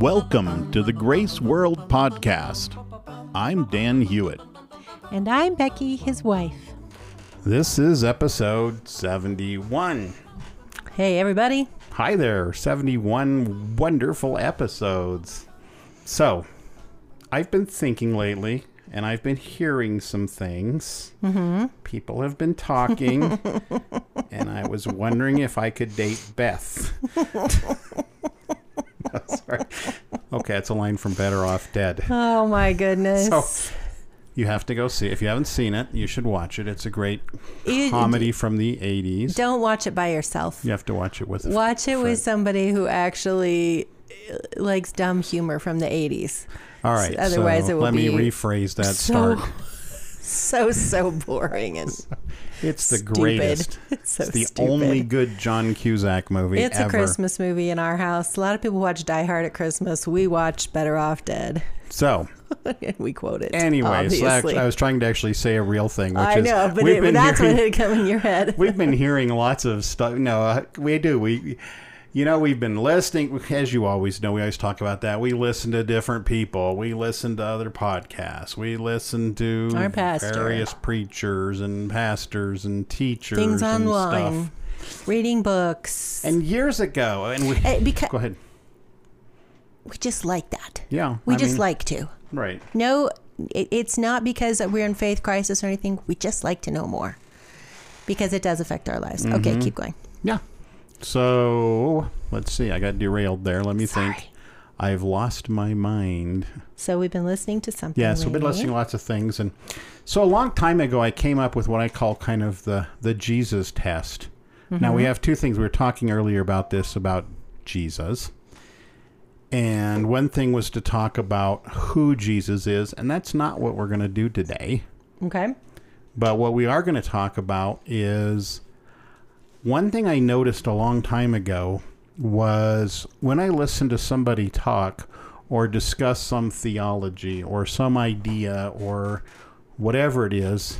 Welcome to the Grace World Podcast. I'm Dan Hewitt. And I'm Becky, his wife. This is episode 71. Hey, everybody. Hi there, 71 wonderful episodes. So, I've been thinking lately, and I've been hearing some things. Mm-hmm. People have been talking, and I was wondering if I could date Beth. No, sorry. Okay, it's a line from Better Off Dead. Oh, my goodness. So, you have to go see it. If you haven't seen it, you should watch it. It's a great You- comedy from the 80s. Don't watch it by yourself. You have to watch it with a Watch it friend. with somebody who actually uh, likes dumb humor from the 80s. All right. Otherwise so it will let me be rephrase that so- start. So, so boring and It's the stupid. greatest. It's so it's the stupid. only good John Cusack movie It's ever. a Christmas movie in our house. A lot of people watch Die Hard at Christmas. We watch Better Off Dead. So, we quote it. anyway, so I was trying to actually say a real thing, which I is know, but we've it, been that's hearing, what had come in your head. we've been hearing lots of stuff. No, uh, we do. We, you know, we've been listening, as you always know. We always talk about that. We listen to different people. We listen to other podcasts. We listen to Our pastor. various preachers and pastors and teachers Things and online, stuff. reading books. And years ago, and we Eh, because go ahead. we just like that. Yeah, We I just mean, like to. right. No, it, it's not because we're in faith crisis or anything. We just like to know more because it does affect our lives. Mm-hmm. Okay, keep going. Yeah. So let's see. I got derailed there. Let me think. I've lost my mind. So we've been listening to something. Yes, we've been listening to lots of things, and so a long time ago, I came up with what I call kind of the the Jesus test. Now we mm-hmm. have two things. We were talking earlier about this about Jesus, and one thing was to talk about who Jesus is, and that's not what we're going to do today. Okay. But what we are going to talk about is one thing I noticed a long time ago was when I listen to somebody talk or discuss some theology or some idea or whatever it is,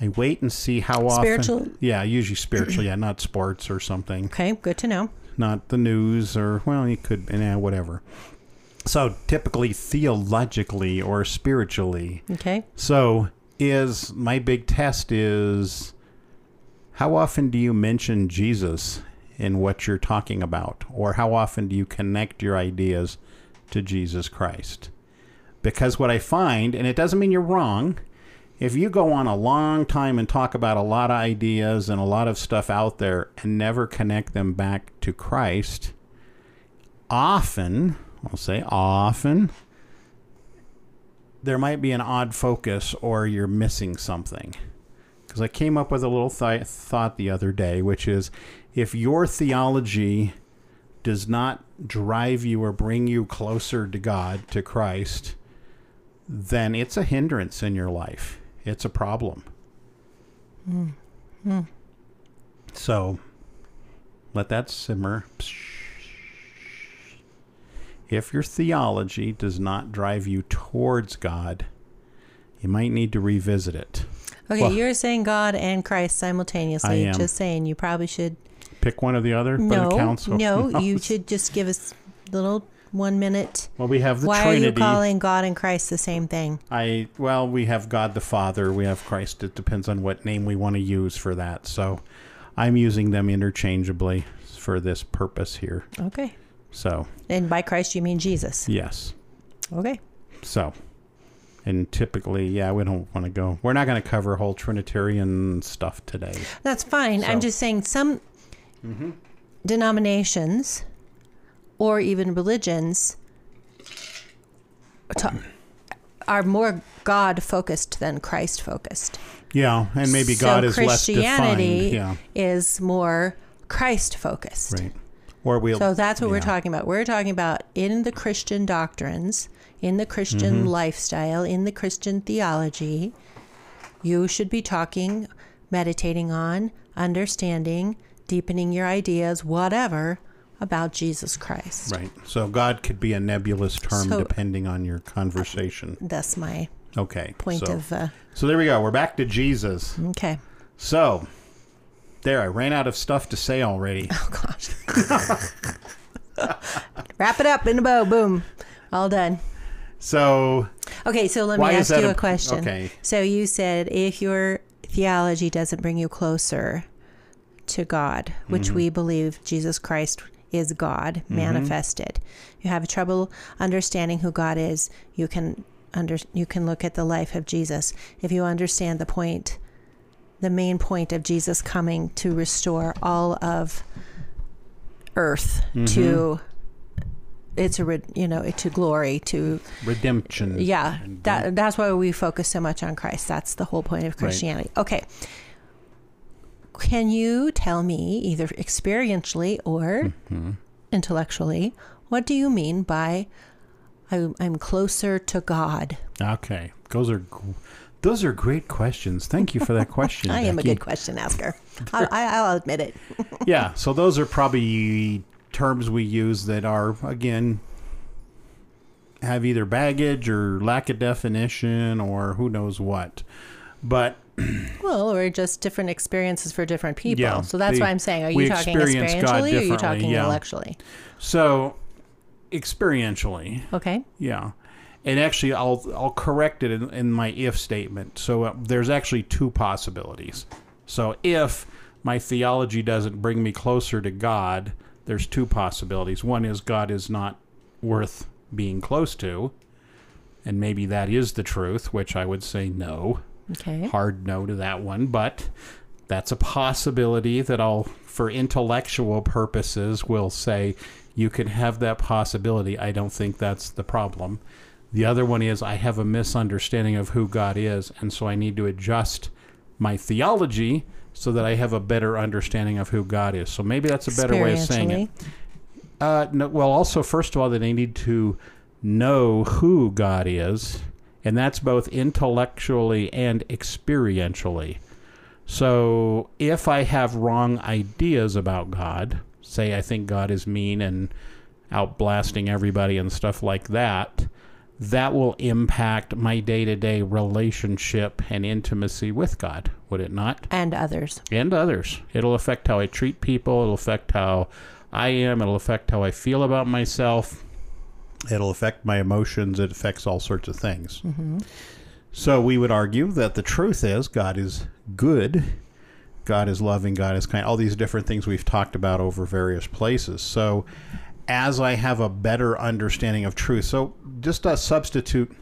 I wait and see how often. Spiritual? Yeah, usually spiritual. yeah, not sports or something, Okay. Good to know. not the news or, well, you could be, yeah, whatever. So typically theologically or spiritually. Okay. So is my big test is how often do you mention Jesus in what you're talking about or how often do you connect your ideas to Jesus Christ? Because what I find and it doesn't mean you're wrong, if you go on a long time and talk about a lot of ideas and a lot of stuff out there and never connect them back to Christ, often, I'll say often, there might be an odd focus or you're missing something. Because I came up with a little th- thought the other day, which is if your theology does not drive you or bring you closer to God, to Christ, then it's a hindrance in your life. It's a problem. Hmm. Hmm. So let that simmer. If your theology does not drive you towards God, you might need to revisit it. Okay. Well- you're saying God and Christ simultaneously. I am. Just saying. You probably should. Pick one or the other, but No. counts. No. You should just give us a little one minute. Well, we have the Why Trinity. are you calling God and Christ the same thing? I well, we have God the Father, we have Christ. It depends on what name we want to use for that. So, I'm using them interchangeably for this purpose here. Okay. So, And by Christ, you mean Jesus. yes. Okay. So, and typically, yeah, we don't want to go. We're not going to cover whole Trinitarian stuff today. That's fine. I'm just saying some mm-hmm. denominations or even religions ta- are more God focused than Christ focused. Yeah, and maybe God so is less Christianity defined. is more Christ focused. Right. Or we'll. So that's what we're talking about. We're talking about in the Christian doctrines, in the Christian Mm-hmm. lifestyle, in the Christian theology. You should be talking, meditating on, understanding, deepening your ideas, whatever, about Jesus Christ. Right. So God could be a nebulous term So- depending on your conversation. That's my Okay. point so, of. Uh, So there we go. We're back to Jesus. okay. So There, I ran out of stuff to say already. Oh gosh. Wrap it up in a bow. Boom. All done. So, Okay, so let me ask you a- a question. okay. So you said if your theology doesn't bring you closer to God, which Mm-hmm. we believe Jesus Christ is God manifested, you have trouble understanding who God is. You can under you can look at the life of Jesus. If you understand the point, the main point of Jesus coming to restore all of earth Mm-hmm. to it's a re- you know to glory to redemption. yeah, that that's why we focus so much on Christ. That's the whole point of Christianity. Okay. Can you tell me either experientially or Mm-hmm. intellectually what do you mean by I'm, I'm closer to God? Okay, those are those are great questions. Thank you for that question. I am a good question asker. I, I, I'll admit it. yeah, so those are probably terms we use that are again have either baggage or lack of definition or who knows what. But Well, or just different experiences for different people. Yeah, so that's the- why I'm saying, are you talking experientially or are you talking yeah. intellectually? so experientially, Okay. yeah. And actually, I'll I'll correct it in, in my if statement. So uh, there's actually two possibilities. So if my theology doesn't bring me closer to God, there's two possibilities. One is God is not worth being close to, and maybe that is the truth, which I would say no. Okay. Hard no to that one, but that's a possibility that I'll, for intellectual purposes, will say you can have that possibility. I don't think that's the problem. The other one is I have a misunderstanding of who God is, and so I need to adjust my theology so that I have a better understanding of who God is. So maybe that's a better way of saying it. Uh, no, well, also, first of all, that they need to know who God is, and that's both intellectually and experientially. So, if I have wrong ideas about God, say I think God is mean and outblasting everybody and stuff like that, that will impact my day to day relationship and intimacy with God, would it not? And others. and others. It'll affect how I treat people. It'll affect how I am. It'll affect how I feel about myself. It'll affect my emotions. It affects all sorts of things. Mm-hmm. So we would argue that the truth is God is good. God is loving. God is kind. All these different things we've talked about over various places. So as I have a better understanding of truth, so just a substitute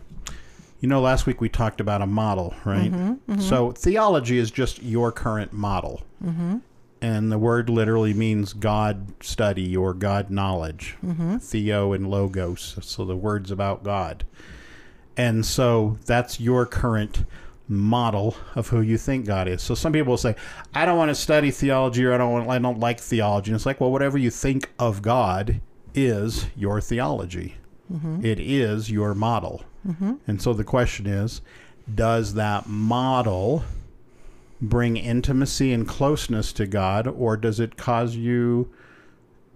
you know, last week we talked about a model, right? Mm-hmm, mm-hmm. So theology is just your current model. Mm-hmm. And the word literally means God study or God knowledge. Theo and logos. So the words about God. And so that's your current model of who you think God is. So some people will say, I don't want to study theology or I don't want, I don't like theology. And it's like, well, whatever you think of God is your theology. Mm-hmm. It is your model. Mm-hmm. And so the question is does that model bring intimacy and closeness to God, or does it cause you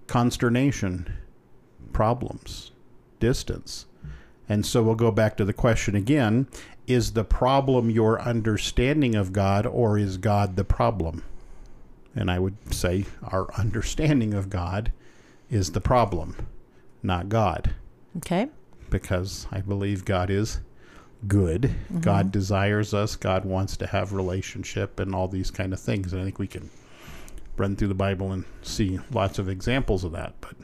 consternation, problems, distance? And so we'll go back to the question again is the problem your understanding of God, or is God the problem? And I would say our understanding of God is the problem, not God Okay. because I believe God is good. Mm-hmm. God desires us. God wants to have relationship and all these kind of things. And I think we can run through the Bible and see lots of examples of that. But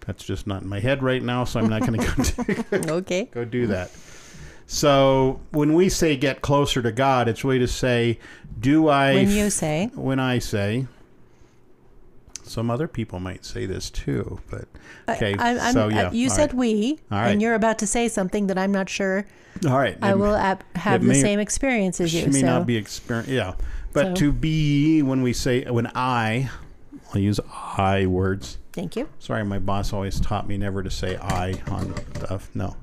that's just not in my head right now, so I'm not going to go, Okay. go do that. So when we say get closer to God, it's really to say, do I When you say, when I say some other people might say this too, but okay. I, I'm, so uh, yeah, you said right. we, right. and you're about to say something that I'm not sure all right. I It- will ap- have the may- same experience as you. She may so not be experience. Yeah, but So- to be when we say when I, I'll use I words. thank you. Sorry, my boss always taught me never to say I on stuff. No,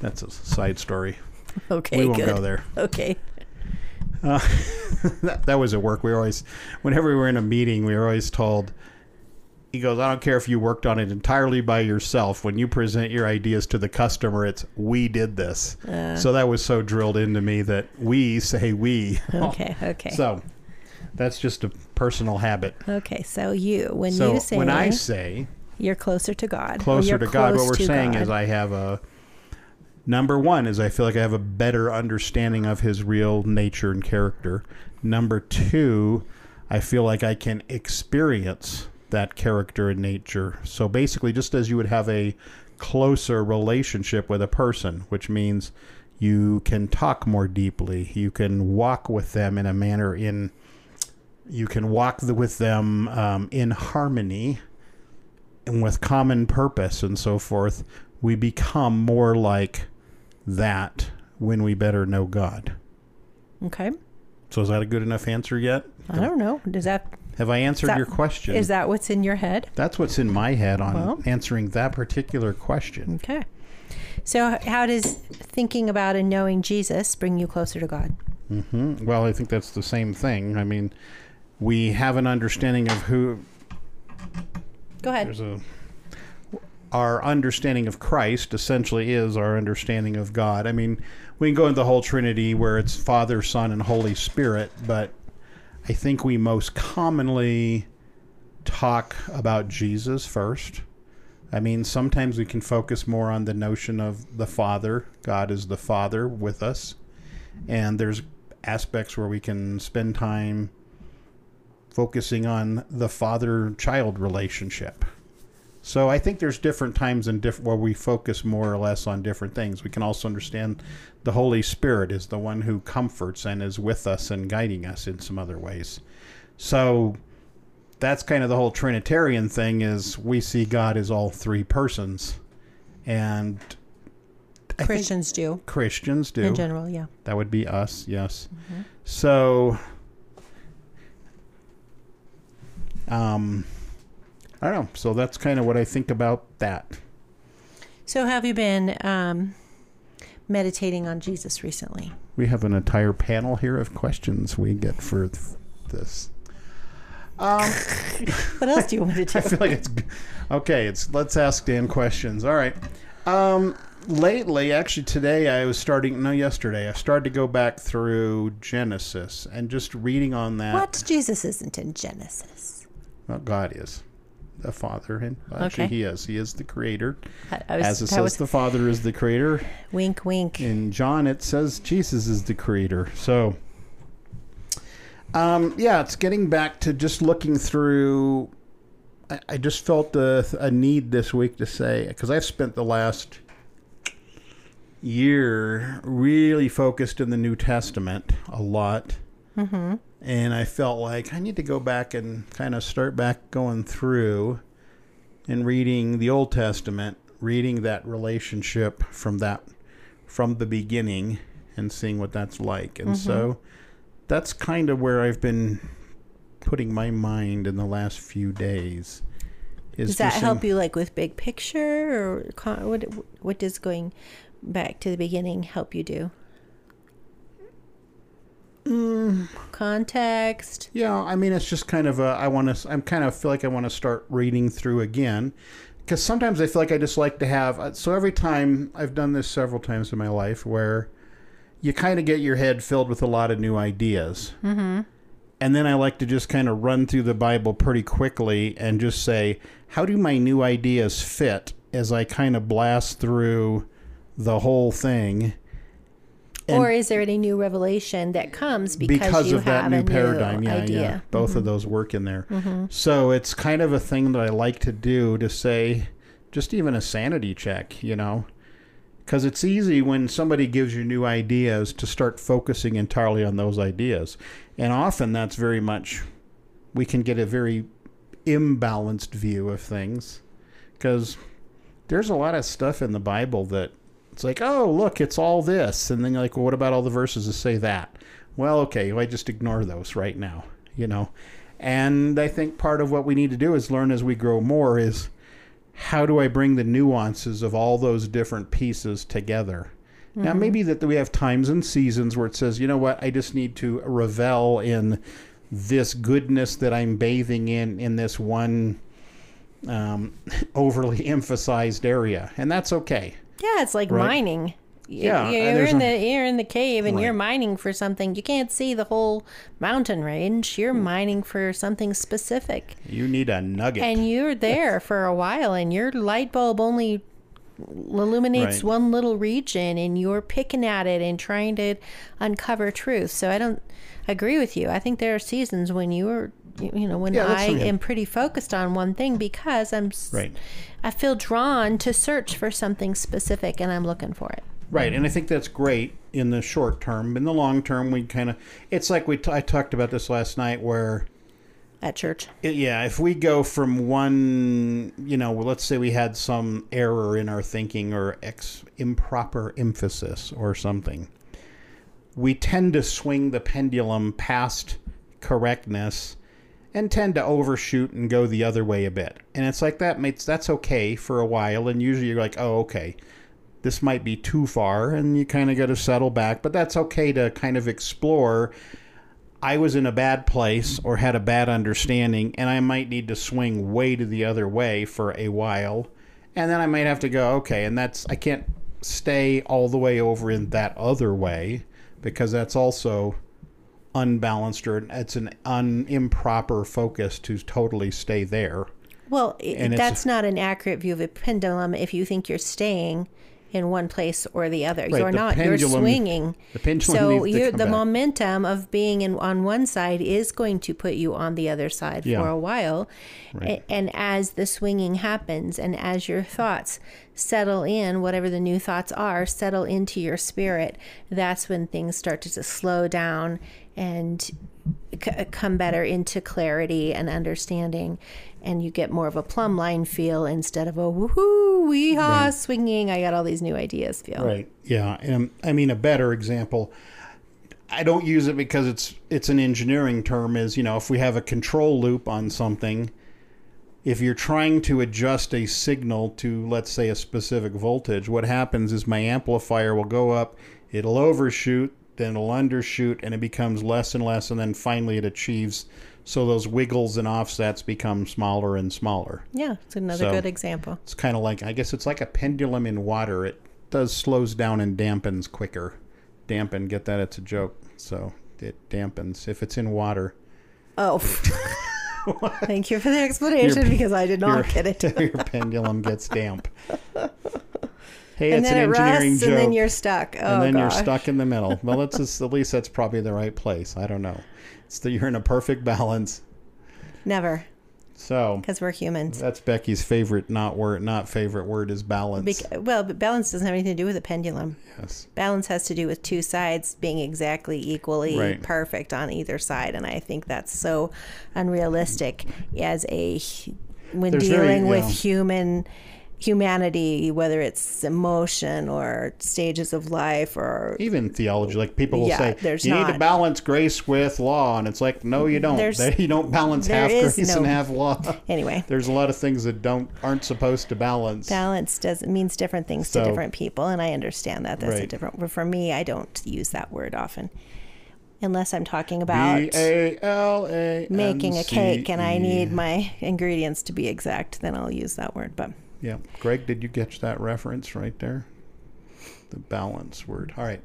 that's a side story. Okay, we won't good. go there. Okay. Uh, that, that was at work. We were always, whenever we were in a meeting, we were always told. He goes, I don't care if you worked on it entirely by yourself. When you present your ideas to the customer, it's we did this. Uh, so that was so drilled into me that we say we. okay. Okay. So, That's just a personal habit. Okay, so you, when so you say when I say you're closer to God, closer to God, what we're saying God. is I have a number one is I feel like I have a better understanding of his real nature and character. Number two, I feel like I can experience that character and nature. So basically, just as you would have a closer relationship with a person, which means you can talk more deeply, you can walk with them in a manner in you can walk the, with them um, in harmony and with common purpose and so forth, we become more like that when we better know God. okay, So is that a good enough answer yet? I don't know. Does that Have I answered that- your question? is that what's in your head? That's what's in my head on Well. answering that particular question. Okay. So, how does thinking about and knowing Jesus bring you closer to God? hmm Well, I think that's the same thing. I mean, we have an understanding of who Go ahead. there's a our understanding of Christ essentially is our understanding of God. I mean, we can go into the whole Trinity where it's Father, Son, and Holy Spirit, but I think we most commonly talk about Jesus first. I mean, sometimes we can focus more on the notion of the Father. God is the Father with us. And there's aspects where we can spend time focusing on the father child relationship. So I think there's different times and different where we focus more or less on different things. We can also understand the Holy Spirit is the one who comforts and is with us and guiding us in some other ways. So that's kind of the whole Trinitarian thing is we see God as all three persons. And I Christians do Christians do. in general, yeah. That would be us, yes. Mm-hmm. So, um, I don't know. So that's kind of what I think about that. So, have you been um, meditating on Jesus recently? We have an entire panel here of questions we get for th- this. Um, What else do you want to do? I feel like it's okay. It's let's ask Dan questions. All right. Um, lately, actually, today I was starting. No, yesterday I started to go back through Genesis and just reading on that. What? Jesus isn't in Genesis. Well, God is the Father, and actually, Okay. He is. He is the Creator. I, I was, As it says, was the Father is the Creator. wink, wink. In John, it says Jesus is the Creator. So, um, yeah, it's getting back to just looking through. I, I just felt a, a need this week to say because I've spent the last year really focused in the New Testament a lot. Mm-hmm. and I felt like I need to go back and kind of start back going through and reading the Old Testament, reading that relationship from that from the beginning and seeing what that's like. And so that's kind of where I've been putting my mind in the last few days. Is Does that help you, like with big picture, or con- what? What does going back to the beginning help you do? Mm. Context. Yeah, I mean, it's just kind of a. I want to. I'm kind of feel like I want to start reading through again, because sometimes I feel like I just like to have. uh, So every time I've done this several times in my life, where you kind of get your head filled with a lot of new ideas, Mm-hmm. and then I like to just kind of run through the Bible pretty quickly and just say, how do my new ideas fit as I kind of blast through the whole thing. And- or is there any new revelation that comes because, because you of that have new a paradigm. new yeah, idea? yeah. Both Mhm. of those work in there. Mhm. So it's kind of a thing that I like to do to say, just even a sanity check, you know? Because it's easy when somebody gives you new ideas to start focusing entirely on those ideas. And often that's very much, we can get a very imbalanced view of things. Because there's a lot of stuff in the Bible that it's like, oh, look, it's all this. And then you're like, well, what about all the verses that say that? Well, okay, well, I just ignore those right now, you know? And I think part of what we need to do is learn as we grow more is how do I bring the nuances of all those different pieces together? Now, maybe that we have times and seasons where it says, you know what, I just need to revel in this goodness that I'm bathing in in this one um, overly emphasized area, and that's okay. Yeah, it's like Right. mining. Yeah, you're in the you're in the cave and you're mining for something. You can't see the whole mountain range. You're mm. mining for something specific, You need a nugget. and you're there for a while, and your light bulb only illuminates Right. one little region, and you're picking at it and trying to uncover truth. So I don't agree with you. I think there are seasons when you're you know when Yeah, I am pretty focused on one thing because I'm Right. I feel drawn to search for something specific and I'm looking for it. Right, and I think that's great in the short term. In the long term, we kind of it's like we t- I talked about this last night where At church. it- yeah, if we go from one, you know, let's say we had some error in our thinking or ex improper emphasis or something, we tend to swing the pendulum past correctness and tend to overshoot and go the other way a bit. And it's like that makes that's okay for a while and usually you're like, "Oh, okay. This might be too far." And you kind of got to settle back, but that's okay to kind of explore I was in a bad place or had a bad understanding, and I might need to swing way to the other way for a while. And then I might have to go, okay, and that's, I can't stay all the way over in that other way because that's also unbalanced or it's an un, improper focus to totally stay there. Well, And that's not an accurate view of a pendulum if you think you're staying in one place or the other. Right, you're the not. You're swinging. the pendulum so needs to you're, come the back. momentum of being in on one side is going to put you on the other side Yeah. for a while. Right. A- And as the swinging happens and as your thoughts settle in, whatever the new thoughts are, settle into your spirit, that's when things start to just slow down and c- come better into clarity and understanding. And you get more of a plumb line feel instead of a woohoo, wee haw, swinging. I got all these new ideas feel. Right. Yeah. And I mean, a better example. I don't use it because it's it's an engineering term. Is you know, if we have a control loop on something, if you're trying to adjust a signal to, let's say, a specific voltage, what happens is my amplifier will go up, it'll overshoot, then it'll undershoot, and it becomes less and less, and then finally it achieves. So those wiggles and offsets become smaller and smaller. Yeah, it's another So- good example. It's kind of like I guess it's like a pendulum in water. It does slows down and dampens quicker. Dampen, get that? It's a joke. So it dampens if it's in water. Oh, thank you for the explanation Your- because I did not get it. your pendulum gets damp. Hey, and it's then an it engineering rusts, joke. and then you're stuck. Oh, and then you're stuck in the middle. Well, it's just, at least that's probably the right place. I don't know. It's that you're in a perfect balance. Never, So because we're humans. that's Becky's favorite not word, not favorite word is balance. Well, but balance doesn't have anything to do with a pendulum. yes. Balance has to do with two sides being exactly equally Right. perfect on either side, and I think that's so unrealistic as a when There's very- dealing with yeah. human humanity, whether it's emotion or stages of life or even theology like people will Yeah, say there's you need to balance grace with law and it's like no you don't. You don't balance half grace and half law. Anyway. there's a lot of things that don't aren't supposed to balance. Balance does means different things So- to different people and i understand that. That's a different but for me i don't use that word often unless i'm talking about B-A-L-A making a cake and i need my ingredients to be exact then i'll use that word but yeah. Greg did you catch that reference right there? The balance word. All right.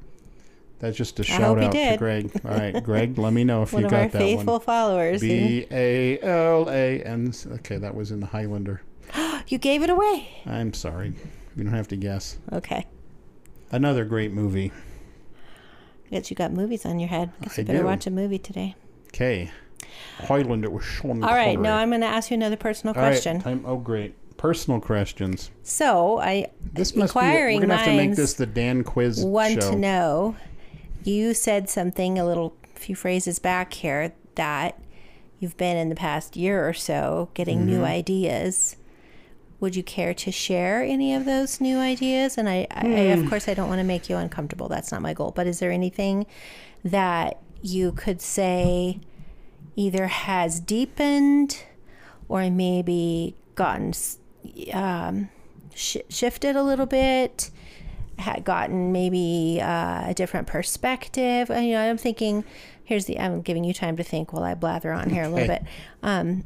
That's just a I shout out to greg. All right greg let me know if one you of our that faithful one followers. B A L A N. Okay, that was in the Highlander. you gave it away. I'm sorry. You don't have to guess. okay. Another great movie. Guess you got movies on your head guess I you better do. watch a movie today Okay. Highlander was Sean all right now i'm going to ask you another personal All right, question time- oh, great. Personal questions. so i This must be. Inquiring we're gonna have to make minds this the Dan Quiz want show. to know you said something a little few phrases back here that you've been in the past year or so getting new Mm-hmm. ideas would you care to share any of those new ideas and I, I, I Hmm. of course i don't want to make you uncomfortable that's not my goal but is there anything that you could say either has deepened or maybe gotten um, sh- shifted a little bit had gotten maybe uh, a different perspective. You know, I'm thinking. Here's the. I'm giving you time to think while I blather on here a little bit. Um,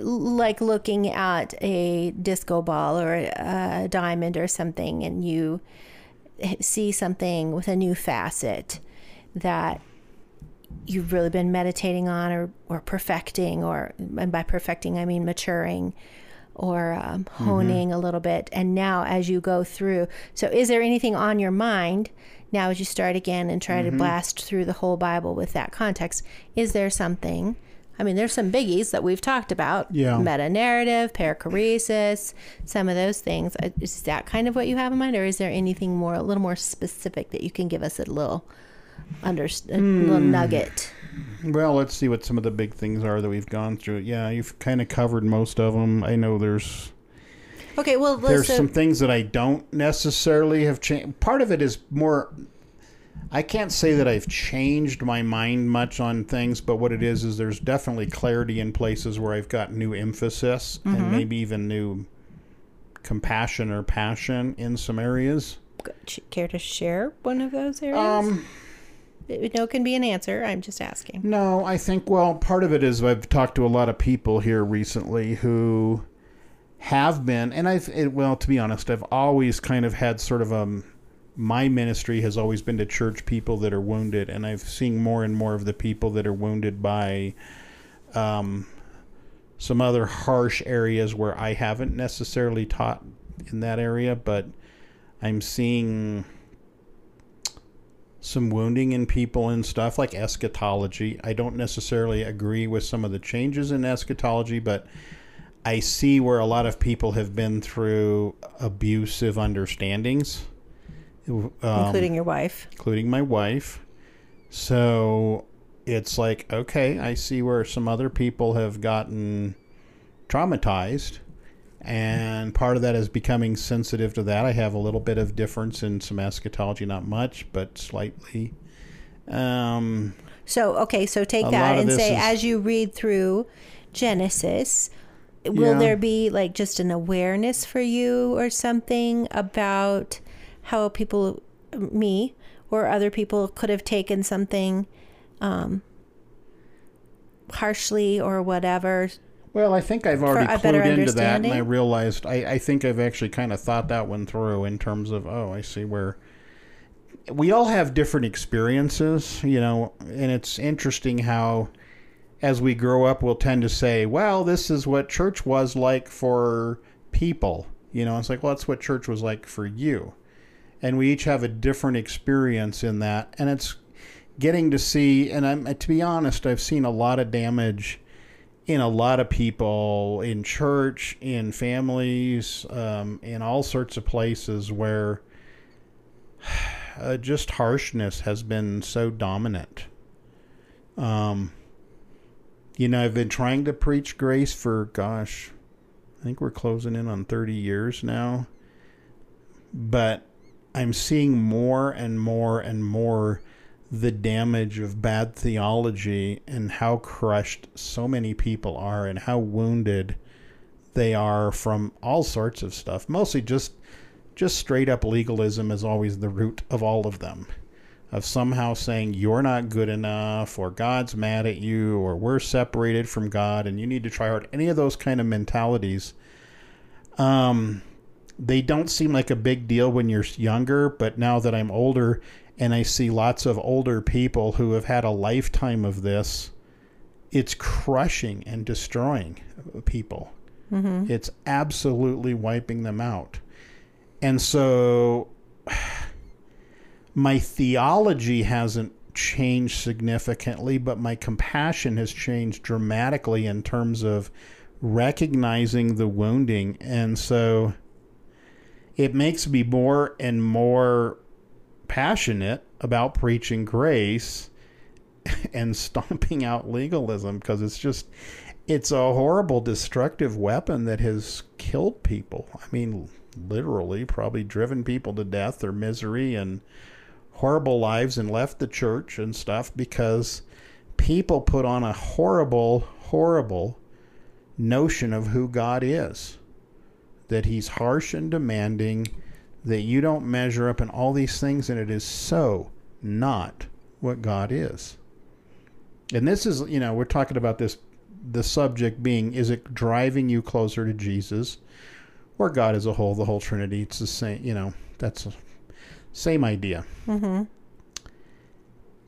like looking at a disco ball or a diamond or something, and you see something with a new facet that you've really been meditating on or, or perfecting, or, and by perfecting, I mean maturing or um, Mm-hmm. honing a little bit. And now, as you go through, so is there anything on your mind now as you start again and try Mm-hmm. to blast through the whole Bible with that context? Is there something? I mean, there's some biggies that we've talked about Yeah. meta narrative, perichoresis, some of those things. Uh, Is that kind of what you have in mind, or is there anything more, a little more specific that you can give us a little, under, a little Hmm. nugget? Well, let's see what some of the big things are that we've gone through. Yeah, you've kind of covered most of them. I know there's Okay, well, there's uh, some things that I don't necessarily have changed. Part of it is more. I can't say that I've changed my mind much on things, but what it is is there's definitely clarity in places where I've got new emphasis Mm-hmm. and maybe even new compassion or passion in some areas. care to share one of those areas? Um, It- no can be an answer. I'm just asking. No, I think, well, part of it is I've talked to a lot of people here recently who have been, and I've, it, well, to be honest, I've always kind of had sort of um my ministry has always been to church people that are wounded, and I've seen more and more of the people that are wounded by um, some other harsh areas where I haven't necessarily taught in that area, but I'm seeing some wounding in people and stuff like eschatology. I don't necessarily agree with some of the changes in eschatology, but I see where a lot of people have been through abusive understandings, um, including your wife. including my wife. So it's like, okay, I see where some other people have gotten traumatized. And part of that is becoming sensitive to that. I have a little bit of difference in some eschatology, not much, but slightly. Um, So, okay, so take that and say, is- as you read through Genesis, will Yeah. there be like just an awareness for you or something about how people, me or other people, could have taken something um, harshly or whatever? Well, I think I've already clued into that, and I realized I, I think I've actually kind of thought that one through in terms of oh, I see where we all have different experiences, you know, and it's interesting how as we grow up we'll tend to say, well, this is what church was like for people, you know. It's like, well, that's what church was like for you, and we each have a different experience in that, and it's getting to see. And I'm to be honest, I've seen a lot of damage in a lot of people in church, in families, um, in all sorts of places where uh, just harshness has been so dominant. Um, you know, I've been trying to preach grace for, gosh, I think we're closing in on 30 years now. But I'm seeing more and more and more the damage of bad theology and how crushed so many people are and how wounded they are from all sorts of stuff mostly just just straight up legalism is always the root of all of them of somehow saying you're not good enough or god's mad at you or we're separated from god and you need to try hard any of those kind of mentalities. Um they don't seem like a big deal when you're younger but now that i'm older and I see lots of older people who have had a lifetime of this, it's crushing and destroying people. Mm-hmm. It's absolutely wiping them out. And so my theology hasn't changed significantly, but my compassion has changed dramatically in terms of recognizing the wounding. And so it makes me more and more passionate about preaching grace and stomping out legalism because it's just it's a horrible destructive weapon that has killed people. I mean literally probably driven people to death or misery and horrible lives and left the church and stuff because people put on a horrible horrible notion of who god is that he's harsh and demanding that you don't measure up in all these things, and it is so not what God is. And this is, you know, we're talking about this, the subject being, is it driving you closer to Jesus or God as a whole, the whole Trinity? It's the same, you know, that's Same idea. Mm-hmm.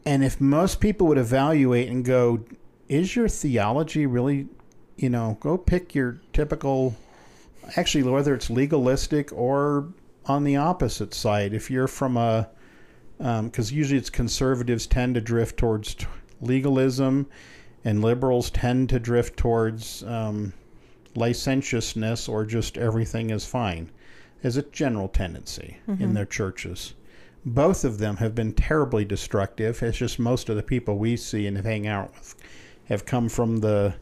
And if most people would evaluate and go, is your theology really, you know, go pick your typical, actually, whether it's legalistic or on the opposite side, if you're from a, because um, usually it's conservatives tend to drift towards t- legalism and liberals tend to drift towards um, licentiousness or just everything is fine as a general tendency mm-hmm. in their churches. Both of them have been terribly destructive. It's just most of the people we see and hang out with have come from the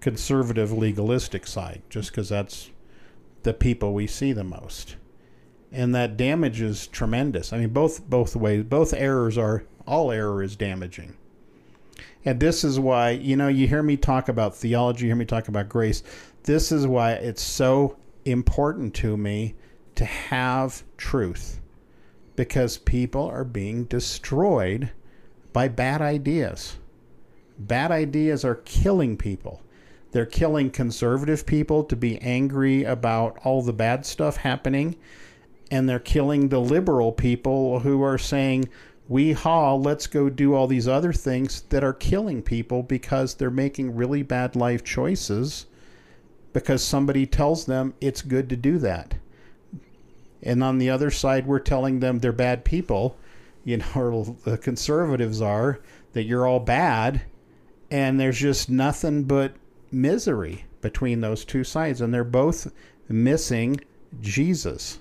conservative legalistic side, just because that's the people we see the most. And that damage is tremendous. I mean, both both ways, both errors are all error is damaging. And this is why, you know, you hear me talk about theology, you hear me talk about grace. This is why it's so important to me to have truth because people are being destroyed by bad ideas. Bad ideas are killing people. They're killing conservative people to be angry about all the bad stuff happening. And they're killing the liberal people who are saying, we haul, let's go do all these other things that are killing people because they're making really bad life choices because somebody tells them it's good to do that. And on the other side, we're telling them they're bad people, you know, or the conservatives are, that you're all bad. And there's just nothing but misery between those two sides. And they're both missing Jesus.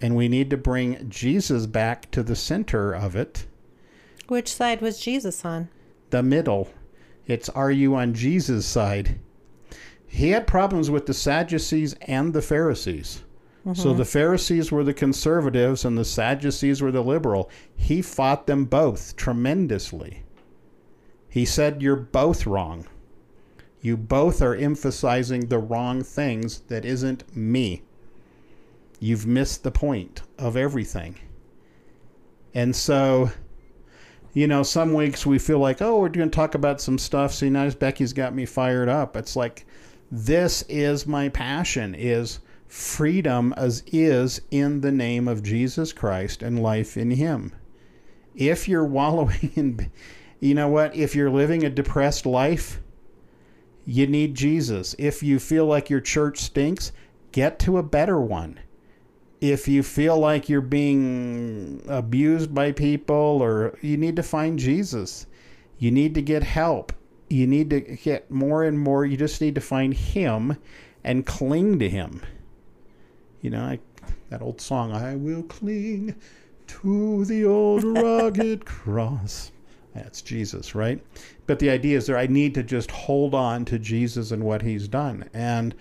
And we need to bring Jesus back to the center of it. Which side was Jesus on? The middle. It's are you on Jesus' side? He had problems with the Sadducees and the Pharisees. Mm-hmm. So the Pharisees were the conservatives and the Sadducees were the liberal. He fought them both tremendously. He said, You're both wrong. You both are emphasizing the wrong things that isn't me. You've missed the point of everything. And so, you know, some weeks we feel like, oh, we're going to talk about some stuff. See, now Becky's got me fired up. It's like, this is my passion is freedom as is in the name of Jesus Christ and life in him. If you're wallowing in you know what, if you're living a depressed life, you need Jesus. If you feel like your church stinks, get to a better one. If you feel like you're being abused by people or you need to find Jesus. You need to get help. You need to get more and more. You just need to find him and cling to him. You know, I, that old song, I will cling to the old rugged cross. That's Jesus, right? But the idea is that I need to just hold on to Jesus and what he's done, and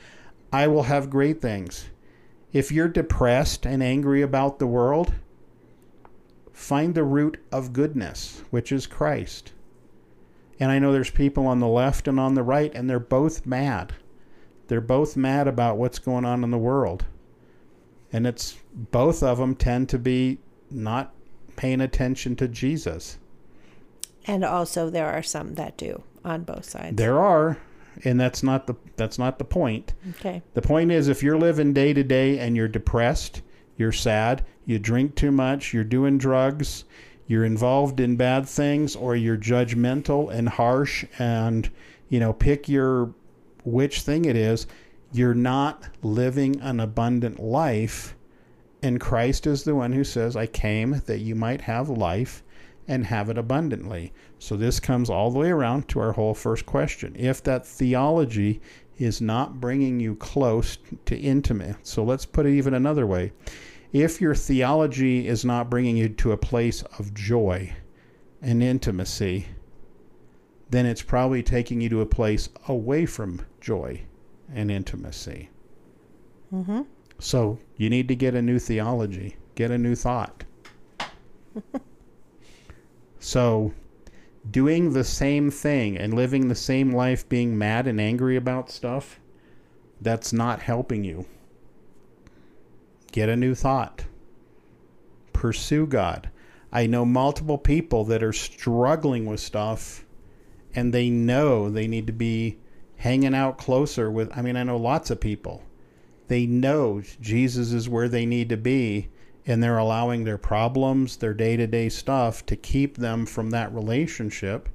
I will have great things. If you're depressed and angry about the world, find the root of goodness, which is Christ. And I know there's people on the left and on the right, and they're both mad. They're both mad about what's going on in the world and it's both of them tend to be not paying attention to Jesus. And also there are some that do on both sides. There are, and that's not the that's not the point. Okay. The point is if you're living day to day and you're depressed, you're sad, you drink too much, you're doing drugs, you're involved in bad things or you're judgmental and harsh and you know pick your which thing it is you're not living an abundant life. And Christ is the one who says, I came that you might have life and have it abundantly. So this comes all the way around to our whole first question. If that theology is not bringing you close to intimate, so let's put it even another way. If your theology is not bringing you to a place of joy and intimacy, then it's probably taking you to a place away from joy and intimacy. Mm-hmm. So you need to get a new theology, get a new thought. so doing the same thing and living the same life, being mad and angry about stuff, that's not helping you. Get a new thought. Pursue God. I know multiple people that are struggling with stuff and they know they need to be hanging out closer with I mean I know lots of people. They know Jesus is where they need to be and they're allowing their problems, their day to day stuff, to keep them from that relationship,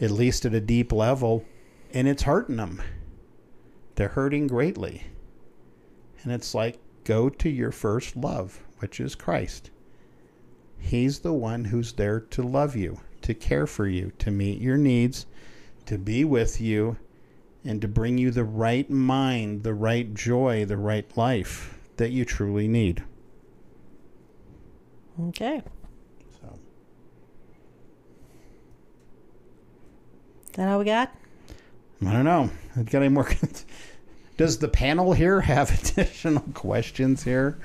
at least at a deep level, and it's hurting them. They're hurting greatly. And it's like, go to your first love, which is Christ. He's the one who's there to love you, to care for you, to meet your needs, to be with you, and to bring you the right mind, the right joy, the right life that you truly need. Okay. So, Is that all we got? I don't know. Got any more? Does the panel here have additional questions here?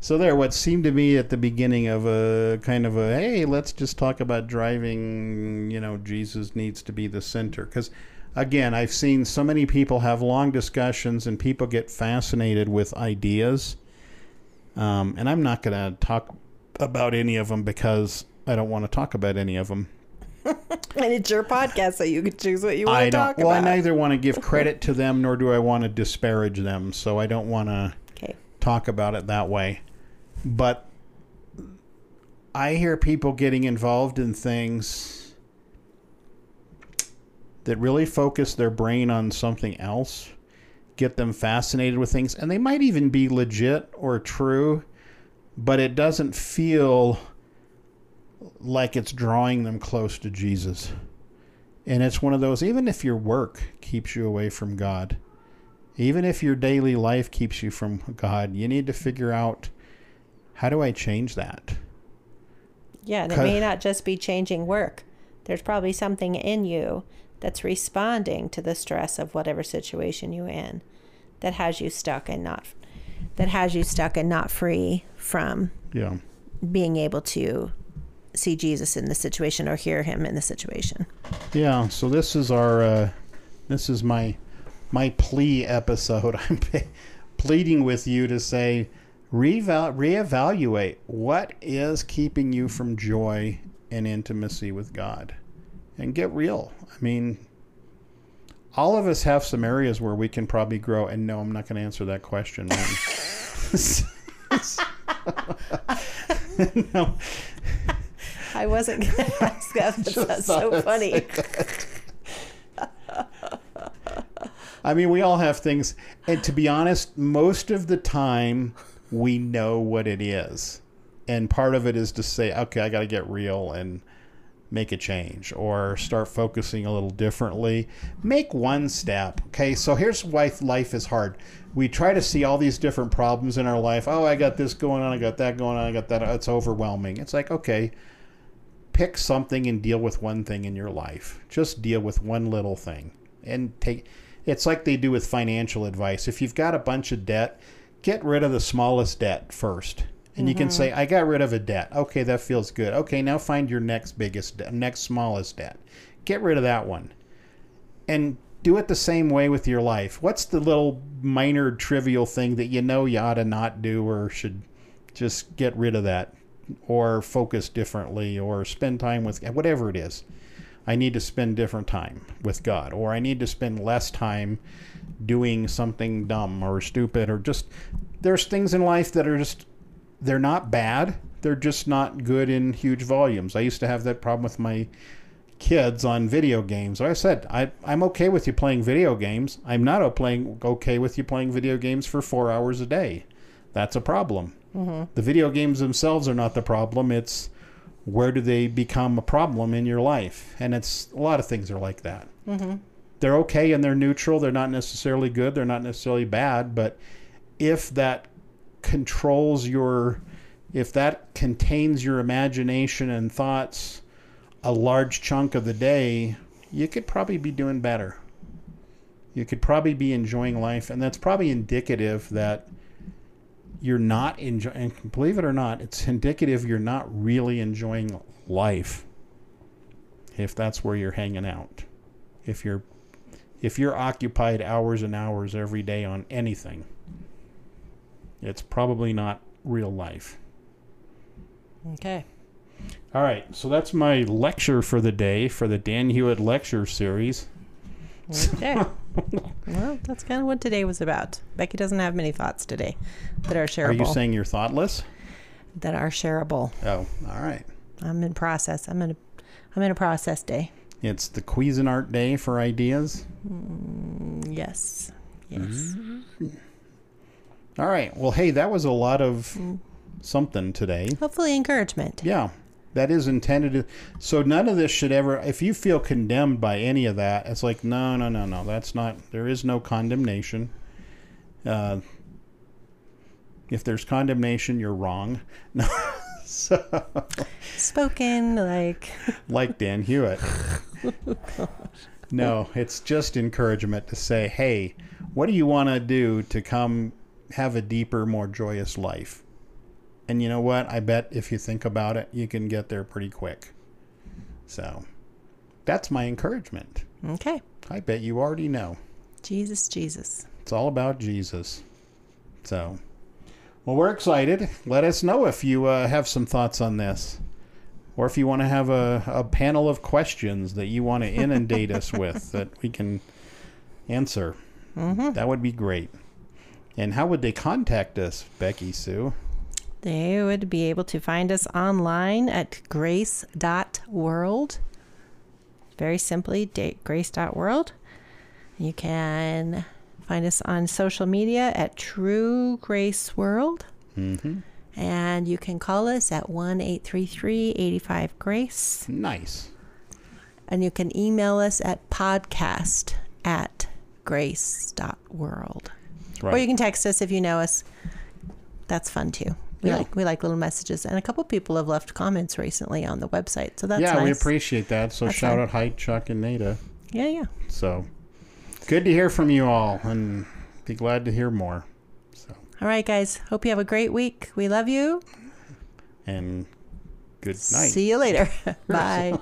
So there, what seemed to me at the beginning of a kind of a hey, let's just talk about driving. You know, Jesus needs to be the center because, again, I've seen so many people have long discussions and people get fascinated with ideas, um, and I'm not going to talk about any of them because I don't want to talk about any of them. And it's your podcast, so you can choose what you want I to talk Well, I neither want to give credit to them nor do I want to disparage them. So I don't want to Okay. talk about it that way. But I hear people getting involved in things that really focus their brain on something else, get them fascinated with things, and they might even be legit or true, but it doesn't feel like it's drawing them close to Jesus. And it's one of those, even if your work keeps you away from God, even if your daily life keeps you from God, you need to figure out how do I change that? Yeah, and it may not just be changing work. There's probably something in you that's responding to the stress of whatever situation you're in that has you stuck and not that has you stuck and not free from Yeah. being able to see Jesus in the situation or hear him in the situation. Yeah. So this is our, uh, this is my, my plea episode. I'm pleading with you to say, reval- reevaluate what is keeping you from joy and intimacy with God, and get real. I mean, all of us have some areas where we can probably grow. And no, I'm not going to answer that question. no. I wasn't going to ask that, but that's so funny. I mean, we all have things, and to be honest, most of the time we know what it is, and part of it is to say, okay, I got to get real and make a change, or start focusing a little differently. Make one step. Okay, so here's why life is hard. We try to see all these different problems in our life. Oh, I got this going on. I got that going on. I got that. It's overwhelming. It's like okay, pick something and deal with one thing in your life. Just deal with one little thing and take it's like they do with financial advice. If you've got a bunch of debt, get rid of the smallest debt first. And you can say, mm-hmm. I got rid of a debt. Okay, that feels good. Okay, now find your next biggest debt, next smallest debt. Get rid of that one. And do it the same way with your life. What's the little minor trivial thing that you know you ought to not do or should just get rid of that or focus differently or spend time with whatever it is. I need to spend different time with God or I need to spend less time doing something dumb or stupid or just there's things in life that are just they're not bad. They're just not good in huge volumes. I used to have that problem with my kids on video games. Like I said, I, I'm okay with you playing video games. I'm not playing okay with you playing video games for four hours a day. That's a problem. Mm-hmm. The video games themselves are not the problem. It's where do they become a problem in your life? And it's a lot of things are like that. Mm-hmm. They're okay and they're neutral. They're not necessarily good. They're not necessarily bad. But if that controls your, if that contains your imagination and thoughts a large chunk of the day, you could probably be doing better. You could probably be enjoying life. And that's probably indicative that you're not enjoying, believe it or not, it's indicative you're not really enjoying life if that's where you're hanging out. If you're if you're occupied hours and hours every day on anything, it's probably not real life. Okay. All right, so that's my lecture for the day for the Dan Hewitt lecture series. Okay. Well, that's kind of what today was about. Becky doesn't have many thoughts today that are shareable. Are you saying you're thoughtless? that are shareable. Oh, all right. I'm in process. I'm in a I'm in a process day. It's the Cuisinart Day for ideas. Mm, Yes. Yes. Mm-hmm. All right. Well, hey, that was a lot of something today. Hopefully encouragement. Yeah, that is intended. To, so none of this should ever. If you feel condemned by any of that, it's like no, no, no, no. That's not. There is no condemnation. Uh, if there's condemnation, you're wrong. No. so, Spoken like like Dan Hewitt. No, it's just encouragement to say, hey, what do you want to do to come have a deeper, more joyous life? And you know what? I bet if you think about it, you can get there pretty quick. So that's my encouragement. okay. I bet you already know. Jesus, Jesus. It's all about Jesus. So, well, we're excited. Let us know if you uh, have some thoughts on this. Or if you want to have a, a panel of questions that you want to inundate us with that we can answer. Mm-hmm. That would be great. And how would they contact us, Becky Sue? They would be able to find us online at grace.world. Very simply, grace.world. You can find us on social media at True Grace World. Mm-hmm. And you can call us at 1 833 85 Grace. Nice. And you can email us at podcast at grace.world. Right. Or you can text us if you know us. That's fun too. We Yeah. like we like little messages, and a couple people have left comments recently on the website, so that's yeah, nice. we appreciate that. So That's shout fun. out Height, Chuck, and Nada. yeah, yeah. So good to hear from you all, and be glad to hear more. So All right, guys. Hope you have a great week. We love you. and good night. See you later. Bye.